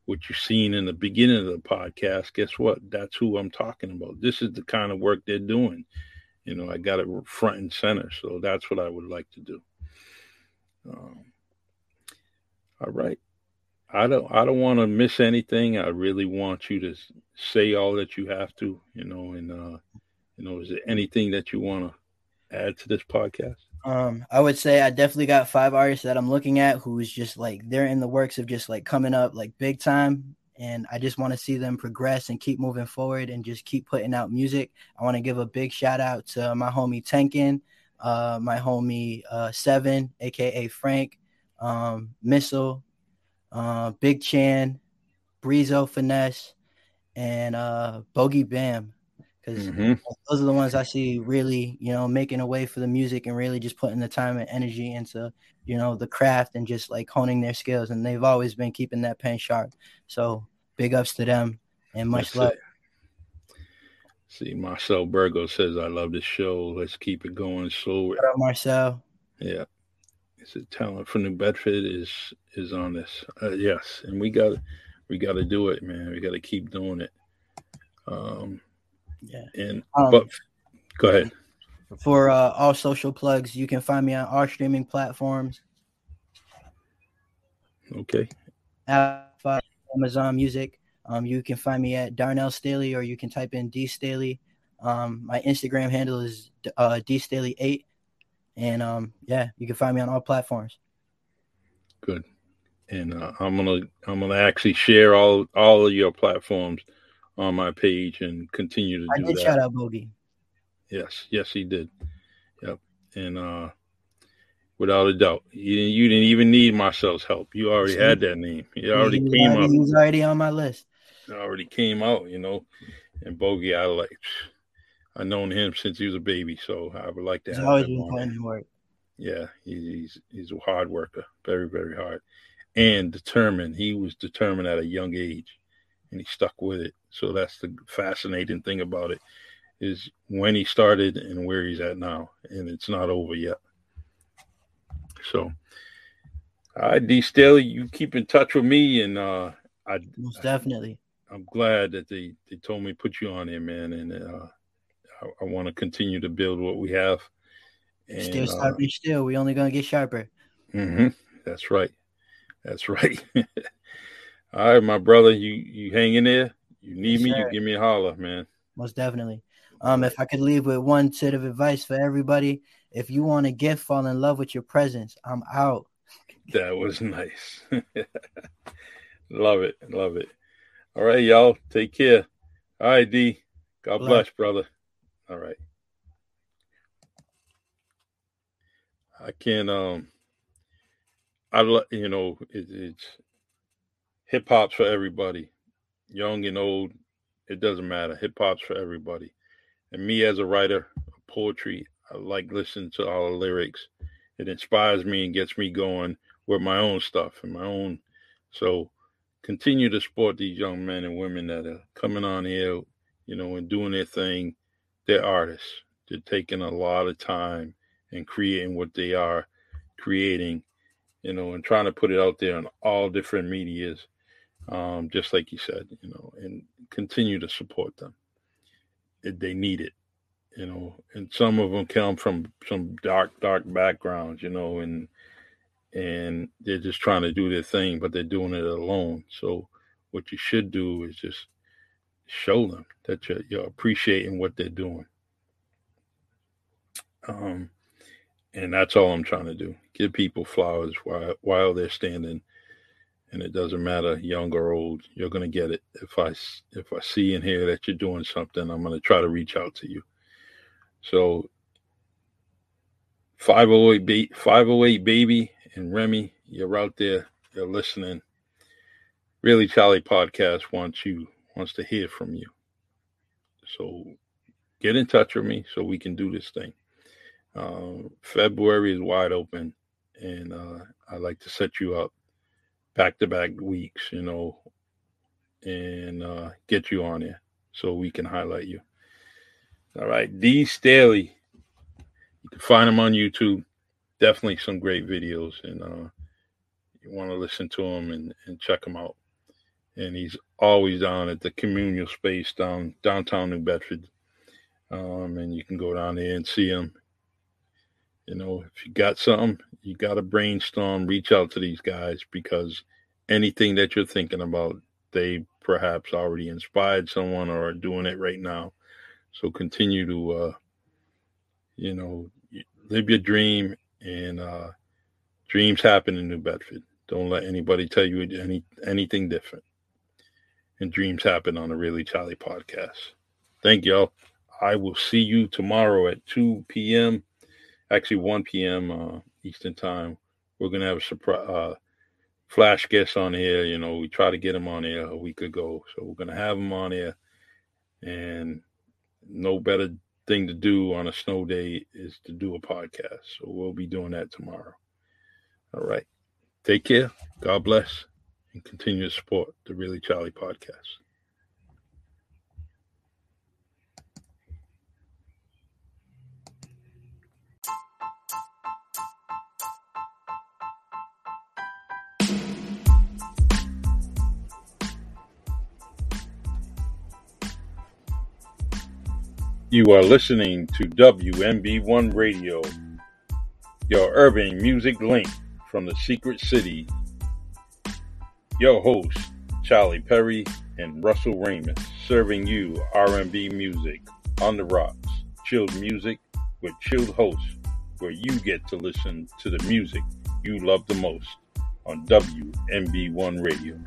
what you're seeing in the beginning of the podcast, guess what? That's who I'm talking about. This is the kind of work they're doing. You know, I got it front and center. So that's what I would like to do. Um, all right. I don't I don't want to miss anything. I really want you to say all that you have to, you know, and uh, you know, is there anything that you want to add to this podcast? Um, I would say I definitely got five artists that I'm looking at who's just like they're in the works of just like coming up like big time. And I just want to see them progress and keep moving forward and just keep putting out music. I want to give a big shout out to my homie Tenkin, uh, my homie uh, Seven, aka Frank, um, Missile, uh, Big Chan, Breezo Finesse, and uh, Bogey Bam because mm-hmm. those are the ones I see really, you know, making a way for the music and really just putting the time and energy into, you know, the craft and just like honing their skills. And they've always been keeping that pen sharp. So big ups to them and much That's love. It. See, Marcel Burgo says, I love this show. Let's keep it going. So, Marcel? Yeah. It's a talent from New Bedford is is on this. Uh, yes, and we got we got to do it, man. We got to keep doing it. Um, yeah. And um, but go ahead. For uh, all social plugs, you can find me on our streaming platforms. Okay. Amazon Music. Um, you can find me at Darnell Staley, or you can type in D Staley. Um, my Instagram handle is uh, D Staley eight, and um, yeah, you can find me on all platforms. Good, and uh, I'm gonna I'm gonna actually share all all of your platforms on my page and continue to I do did that. shout out Bogey. Yes, yes, he did. Yep, and uh, without a doubt, you didn't, you didn't even need Marcel's help. You already had that name. He already he came already, up. He was already on my list. It already came out, you know. And Bogey, I like. I known him since he was a baby, so I would like to he's have always been putting work. Yeah, he's he's a hard worker, very very hard, and determined. He was determined at a young age, and he stuck with it. So that's the fascinating thing about it is when he started and where he's at now, and it's not over yet. So, All right, D Staley, you keep in touch with me, and uh, I most definitely. I'm glad that they they told me to put you on there, man, and uh, I, I want to continue to build what we have. And, still sharper, uh, still. We only gonna get sharper. Mm-hmm. That's right. That's right. [LAUGHS] All right, my brother, you you hang in there. You need yes, me, sir. you give me a holler, man. Most definitely. Um, if I could leave with one set of advice for everybody, if you want a gift, fall in love with your presence. I'm out. That was [LAUGHS] nice. [LAUGHS] love it. Love it. All right, y'all. Take care. All right, D. God bless, bless brother. All right. I can't um I love, you know it, it's hip hop's for everybody, young and old. It doesn't matter. Hip hop's for everybody. And me as a writer of poetry, I like listening to all the lyrics. It inspires me and gets me going with my own stuff and my own. So continue to support these young men and women that are coming on here, you know, and doing their thing. They're artists. They're taking a lot of time and creating what they are creating, you know, and trying to put it out there on all different medias, um, just like you said, you know, and continue to support them. They need it, you know, and some of them come from some dark, dark backgrounds, you know, and and they're just trying to do their thing, but they're doing it alone. So what you should do is just show them that you're, you're appreciating what they're doing. Um, and that's all I'm trying to do. Give people flowers while while they're standing, and it doesn't matter young or old. You're gonna get it. If I if I see and hear that you're doing something, I'm gonna try to reach out to you. So 508 508 baby and Remy, you're out there, you're listening. Really, Charlie Podcast wants you wants to hear from you. So get in touch with me so we can do this thing. Uh, February is wide open, and uh, I like to set you up back to back weeks, you know, and uh, get you on there so we can highlight you. All right, D Staley. You can find him on YouTube definitely some great videos, and uh, you want to listen to him and, and check him out. And he's always down at the communal space down downtown New Bedford, um, and you can go down there and see him. You know, if you got something, you got to brainstorm, reach out to these guys because anything that you're thinking about, they perhaps already inspired someone or are doing it right now. So continue to, uh, you know, live your dream and uh, dreams happen in New Bedford. Don't let anybody tell you any anything different. And dreams happen on the Really Charlie podcast. Thank y'all. I will see you tomorrow at 2 p.m. Actually, 1 p.m. Uh, Eastern time. We're gonna have a surprise uh, flash guest on here. You know, we tried to get him on here a week ago, so we're gonna have him on here. And no better thing to do on a snow day is to do a podcast. So we'll be doing that tomorrow. All right. Take care. God bless and continue to support the Really Charlie podcast. You are listening to WMB1 Radio, your urban music link from the secret city. Your host, Charlie Perry and Russell Raymond, serving you R&B music on the rocks, chilled music with chilled hosts, where you get to listen to the music you love the most on WMB1 Radio.